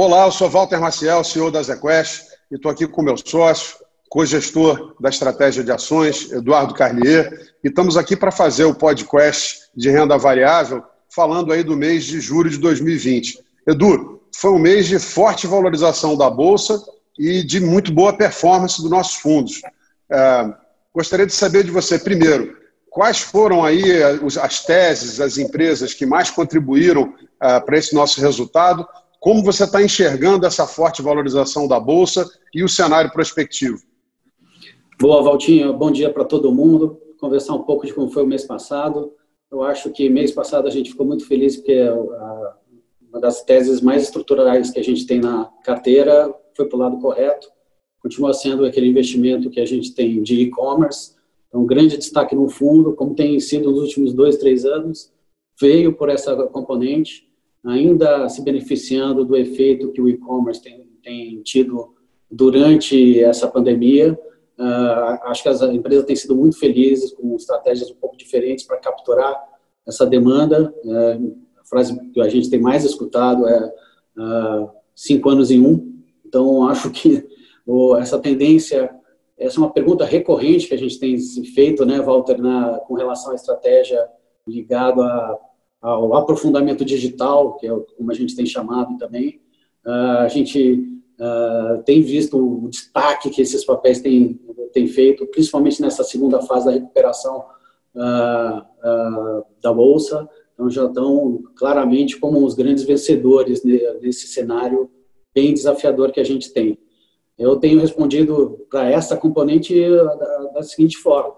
Olá, eu sou Walter Maciel, CEO da ZQuest, e estou aqui com meu sócio, co-gestor da estratégia de ações, Eduardo Carlier, e estamos aqui para fazer o podcast de renda variável, falando aí do mês de julho de 2020. Edu, foi um mês de forte valorização da Bolsa e de muito boa performance dos nossos fundos. É, gostaria de saber de você, primeiro, quais foram aí as teses, as empresas que mais contribuíram é, para esse nosso resultado como você está enxergando essa forte valorização da Bolsa e o cenário prospectivo? Boa, Valtinho. Bom dia para todo mundo. Conversar um pouco de como foi o mês passado. Eu acho que mês passado a gente ficou muito feliz porque uma das teses mais estruturais que a gente tem na carteira foi para o lado correto. Continua sendo aquele investimento que a gente tem de e-commerce. É um grande destaque no fundo, como tem sido nos últimos dois, três anos. Veio por essa componente ainda se beneficiando do efeito que o e-commerce tem, tem, tido durante essa pandemia. Uh, acho que as empresas têm sido muito felizes com estratégias um pouco diferentes para capturar essa demanda. Uh, a frase que a gente tem mais escutado é uh, cinco anos em um. Então, acho que oh, essa tendência, essa é uma pergunta recorrente que a gente tem feito, né, Walter, na, com relação à estratégia ligado a ao aprofundamento digital, que é como a gente tem chamado também. Ah, a gente ah, tem visto o destaque que esses papéis têm, têm feito, principalmente nessa segunda fase da recuperação ah, da Bolsa. Então, já estão claramente como os grandes vencedores desse cenário bem desafiador que a gente tem. Eu tenho respondido para essa componente da, seguinte forma: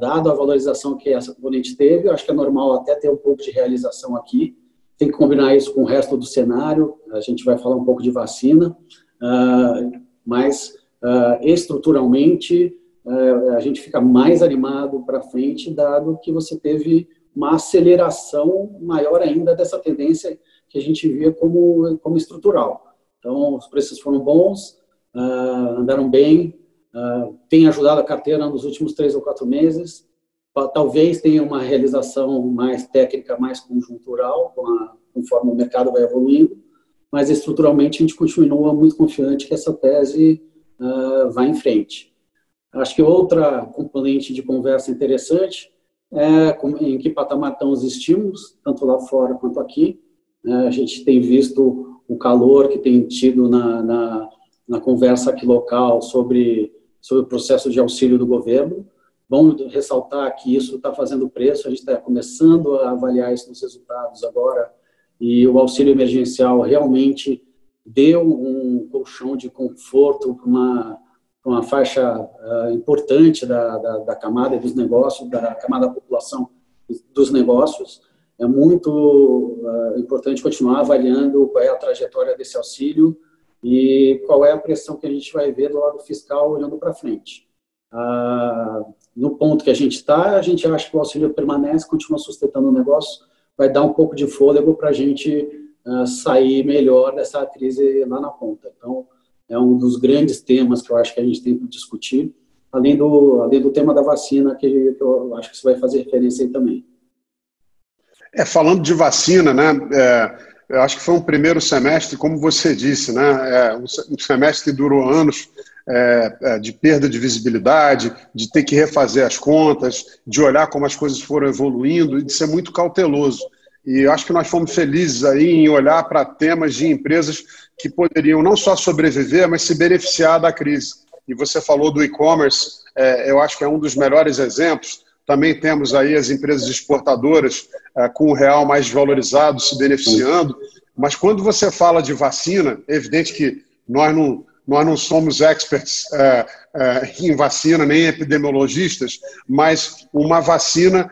dado a valorização que essa componente teve, eu acho que é normal até ter um pouco de realização aqui. Tem que combinar isso com o resto do cenário. A gente vai falar um pouco de vacina, uh, mas uh, estruturalmente a gente fica mais animado para frente, dado que você teve uma aceleração maior ainda dessa tendência que a gente via como, como estrutural. Então, os preços foram bons, andaram bem, ah, tem ajudado a carteira nos últimos três ou quatro meses. Talvez tenha uma realização mais técnica, mais conjuntural, conforme o mercado vai evoluindo, mas estruturalmente a gente continua muito confiante que essa tese uh, vai em frente. Acho que outra componente de conversa interessante é em que patamar estão os estímulos, tanto lá fora quanto aqui. Uh, a gente tem visto o calor que tem tido na, na, na conversa aqui local sobre sobre o processo de auxílio do governo. Vamos ressaltar que isso está fazendo preço, a gente está começando a avaliar isso nos resultados agora, e o auxílio emergencial realmente deu um colchão de conforto para uma, uma faixa uh, importante da, da, da, camada dos negócios, da camada da população dos negócios. É muito uh, importante continuar avaliando qual é a trajetória desse auxílio, e qual é a pressão que a gente vai ver do lado fiscal olhando para frente. Ah, no ponto que a gente está, a gente acha que o auxílio permanece, continua sustentando o negócio, vai dar um pouco de fôlego para a gente ah, sair melhor dessa crise lá na ponta. Então, é um dos grandes temas que eu acho que a gente tem que discutir, além do, além do tema da vacina, que eu acho que você vai fazer referência aí também. É, falando de vacina, né? É eu acho que foi um primeiro semestre, como você disse, né? É, um semestre que durou anos é, é, de perda de visibilidade, de ter que refazer as contas, de olhar como as coisas foram evoluindo e de ser muito cauteloso. E acho que nós fomos felizes aí em olhar para temas de empresas que poderiam não só sobreviver, mas se beneficiar da crise. E você falou do e-commerce, é, eu acho que é um dos melhores exemplos. Também temos aí as empresas exportadoras é, com o real mais valorizado se beneficiando. Mas quando você fala de vacina, é evidente que nós não, nós não somos experts é, é, em vacina, nem epidemiologistas, mas uma vacina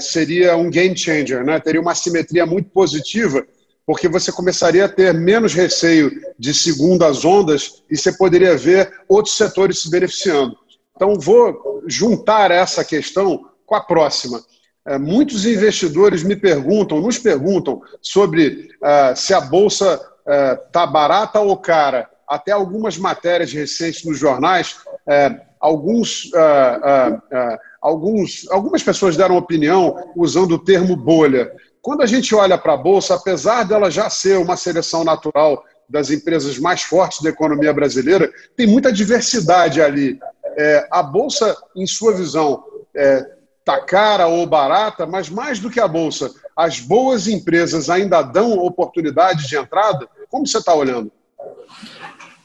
seria um game changer, né? teria uma simetria muito positiva, porque você começaria a ter menos receio de segundas ondas e você poderia ver outros setores se beneficiando. Então, vou juntar essa questão com a próxima. É, muitos investidores me perguntam, nos perguntam sobre uh, se a bolsa está uh, barata ou cara. Até algumas matérias recentes nos jornais, uh, alguns, alguns, algumas pessoas deram opinião usando o termo bolha. Quando a gente olha para a bolsa, apesar dela já ser uma seleção natural das empresas mais fortes da economia brasileira, tem muita diversidade ali. É, a Bolsa, em sua visão, é, tá cara ou barata, mas mais do que a bolsa, as boas empresas ainda dão oportunidade de entrada? Como você está olhando?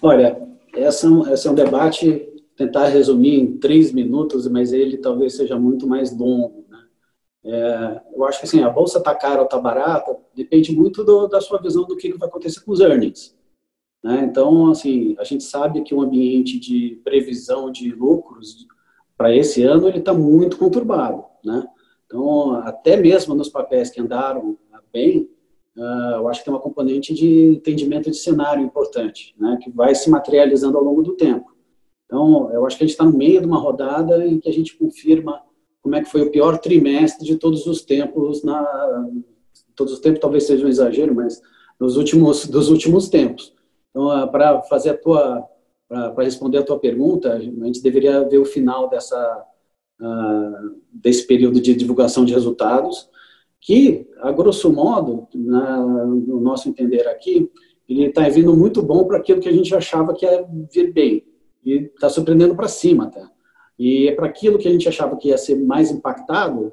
Olha, esse é, um, esse é um debate, tentar resumir em três minutos, mas ele talvez seja muito mais longo. Né? É, eu acho que assim, a bolsa está cara ou está barata, depende muito do, da sua visão do que, que vai acontecer com os earnings. Né? Então, assim, a gente sabe que o ambiente de previsão de lucros para esse ano ele está muito conturbado, né? Então, até mesmo nos papéis que andaram bem, uh, eu acho que tem uma componente de entendimento de cenário importante, né? Que vai se materializando ao longo do tempo. Então, eu acho que a gente está no meio de uma rodada em que a gente confirma como é que foi o pior trimestre de todos os tempos na todos os tempos talvez seja um exagero, mas nos últimos dos últimos tempos. Então, uh, para fazer a tua para responder a tua pergunta, a gente deveria ver o final dessa, uh, desse período de divulgação de resultados, que, a grosso modo, na, no nosso entender aqui, ele está vindo muito bom para aquilo que a gente achava que ia vir bem, e está surpreendendo para cima até. E é para aquilo que a gente achava que ia ser mais impactado,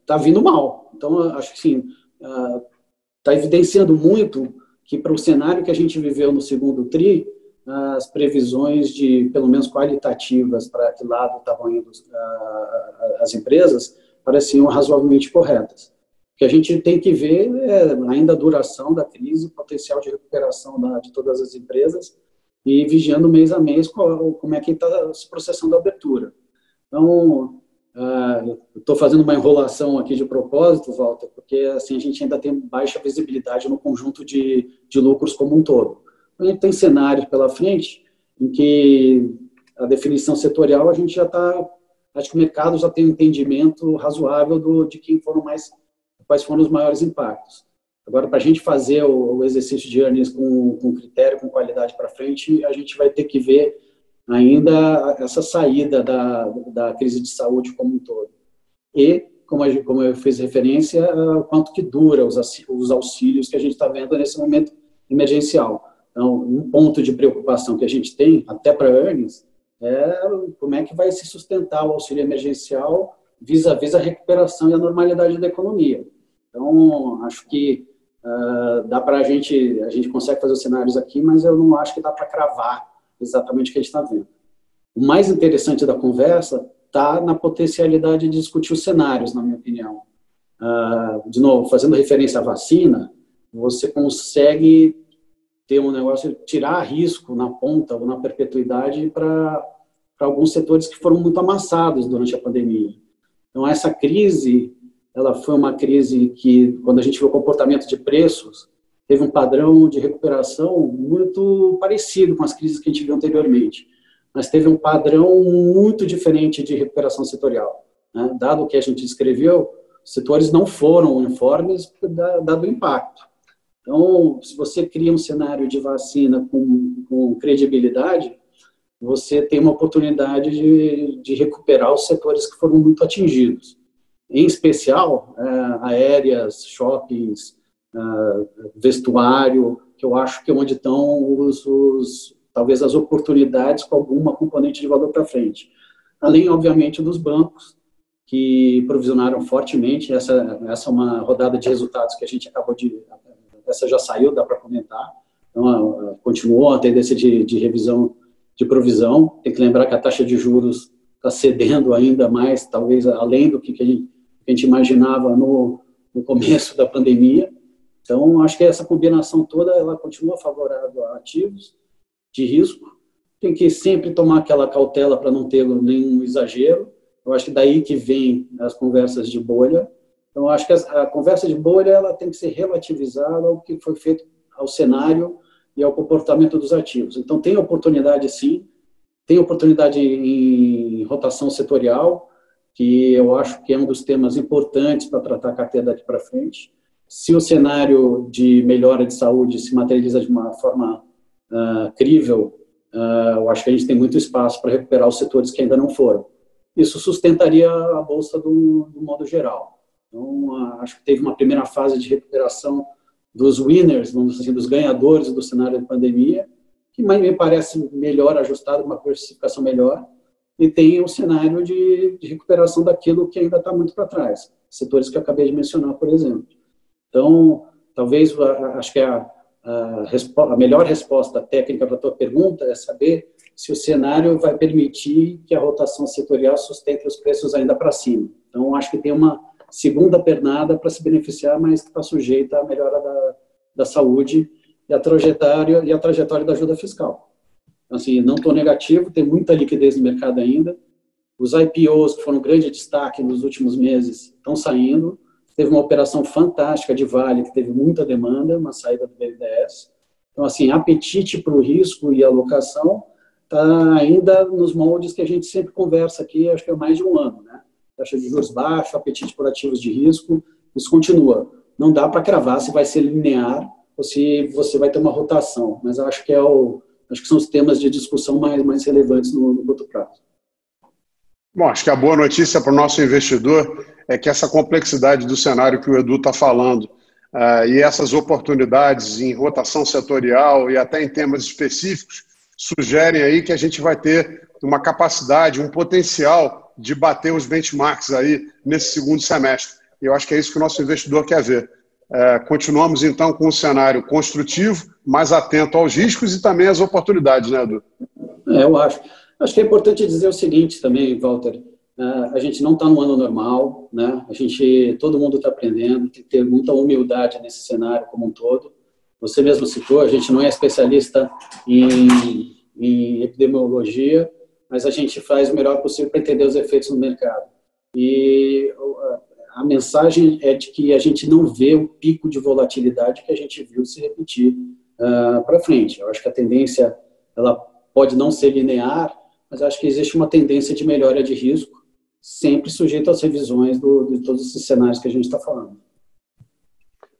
está uh, vindo mal. Então, acho que sim, está uh, evidenciando muito que para o cenário que a gente viveu no segundo TRI, as previsões de, pelo menos qualitativas, para que lado estavam indo as empresas, pareciam razoavelmente corretas. O que a gente tem que ver é ainda a duração da crise, o potencial de recuperação da, de todas as empresas e vigiando mês a mês qual, como é que está se processando a abertura. Então, uh, estou fazendo uma enrolação aqui de propósito, Walter, porque assim a gente ainda tem baixa visibilidade no conjunto de, de lucros como um todo a gente tem cenários pela frente em que a definição setorial a gente já está, acho que o mercado já tem um entendimento razoável do, de quem foram mais, quais foram os maiores impactos. Agora, para a gente fazer o, o, exercício de earnings com, com critério, com qualidade para frente, a gente vai ter que ver ainda essa saída da, da crise de saúde como um todo. E, como, eu fiz referência, quanto que dura os auxílios que a gente está vendo nesse momento emergencial. Então, um ponto de preocupação que a gente tem, até para earnings, é como é que vai se sustentar o auxílio emergencial vis-à-vis -vis a recuperação e a normalidade da economia. Então, acho que uh, dá para a gente, a gente consegue fazer os cenários aqui, mas eu não acho que dá para cravar exatamente o que a gente está vendo. O mais interessante da conversa está na potencialidade de discutir os cenários, na minha opinião. Uh, de novo, fazendo referência à vacina, você consegue ter um negócio, tirar risco na ponta ou na perpetuidade para alguns setores que foram muito amassados durante a pandemia. Então, essa crise, ela foi uma crise que, quando a gente viu o comportamento de preços, teve um padrão de recuperação muito parecido com as crises que a gente viu anteriormente, mas teve um padrão muito diferente de recuperação setorial. Né? Dado o que a gente descreveu, setores não foram uniformes, dado o impacto. Então, se você cria um cenário de vacina com, com credibilidade, você tem uma oportunidade de, de, recuperar os setores que foram muito atingidos. Em especial, é, aéreas, shoppings, é, vestuário, que eu acho que é onde estão os, os, talvez as oportunidades com alguma componente de valor para frente. Além, obviamente, dos bancos, que provisionaram fortemente. Essa, essa é uma rodada de resultados que a gente acabou de essa já saiu, dá para comentar. Então, continuou a tendência de, de, revisão de provisão. Tem que lembrar que a taxa de juros está cedendo ainda mais, talvez além do que a gente, a gente imaginava no, no, começo da pandemia. Então, acho que essa combinação toda ela continua favorável a ativos de risco. Tem que sempre tomar aquela cautela para não ter nenhum exagero. Eu acho que daí que vem as conversas de bolha então, acho que a, conversa de bolha ela tem que ser relativizada ao que foi feito ao cenário e ao comportamento dos ativos. Então, tem oportunidade, sim, tem oportunidade em rotação setorial, que eu acho que é um dos temas importantes para tratar a carteira daqui para frente. Se o cenário de melhora de saúde se materializa de uma forma uh, crível, uh, eu acho que a gente tem muito espaço para recuperar os setores que ainda não foram. Isso sustentaria a bolsa do, do modo geral. Então, acho que teve uma primeira fase de recuperação dos winners, vamos dizer assim, dos ganhadores do cenário de pandemia, que me parece melhor ajustado, uma precificação melhor, e tem um cenário de, de, recuperação daquilo que ainda está muito para trás, setores que eu acabei de mencionar, por exemplo. Então, talvez, acho que a, a, a melhor resposta técnica para a tua pergunta é saber se o cenário vai permitir que a rotação setorial sustente os preços ainda para cima. Então, acho que tem uma segunda pernada para se beneficiar, mas está sujeita à melhora da, da saúde e a trajetória e a trajetória da ajuda fiscal. Então, assim, não estou negativo, tem muita liquidez no mercado ainda. Os IPOs que foram um grande destaque nos últimos meses estão saindo. Teve uma operação fantástica de Vale que teve muita demanda, uma saída do BNDES. Então, assim, apetite para o risco e alocação está ainda nos moldes que a gente sempre conversa aqui, acho que é mais de um ano, né? Taxa de juros baixa, apetite por ativos de risco, isso continua. Não dá para cravar se vai ser linear ou se você vai ter uma rotação, mas acho que é o, acho que são os temas de discussão mais, mais relevantes no, no curto prazo. Bom, acho que a boa notícia para o nosso investidor é que essa complexidade do cenário que o Edu está falando uh, e essas oportunidades em rotação setorial e até em temas específicos sugerem aí que a gente vai ter uma capacidade, um potencial de bater os benchmarks aí nesse segundo semestre. Eu acho que é isso que o nosso investidor quer ver. É, continuamos então com um cenário construtivo, mais atento aos riscos e também às oportunidades, né, Edu? É, eu acho. Acho que é importante dizer o seguinte também, Walter. É, a gente não está no ano normal, né? A gente, todo mundo está aprendendo, tem que ter muita humildade nesse cenário como um todo. Você mesmo citou, a gente não é especialista em, em epidemiologia, mas a gente faz o melhor possível para entender os efeitos no mercado. E a mensagem é de que a gente não vê o pico de volatilidade que a gente viu se repetir uh, para frente. Eu acho que a tendência ela pode não ser linear, mas acho que existe uma tendência de melhora de risco, sempre sujeito às revisões do, de todos esses cenários que a gente está falando.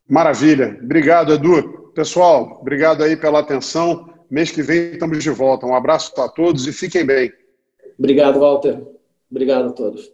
Maravilha. Obrigado, Edu. Pessoal, obrigado aí pela atenção. Mês que vem estamos de volta. Um abraço a todos e fiquem bem. Obrigado, Walter. Obrigado a todos.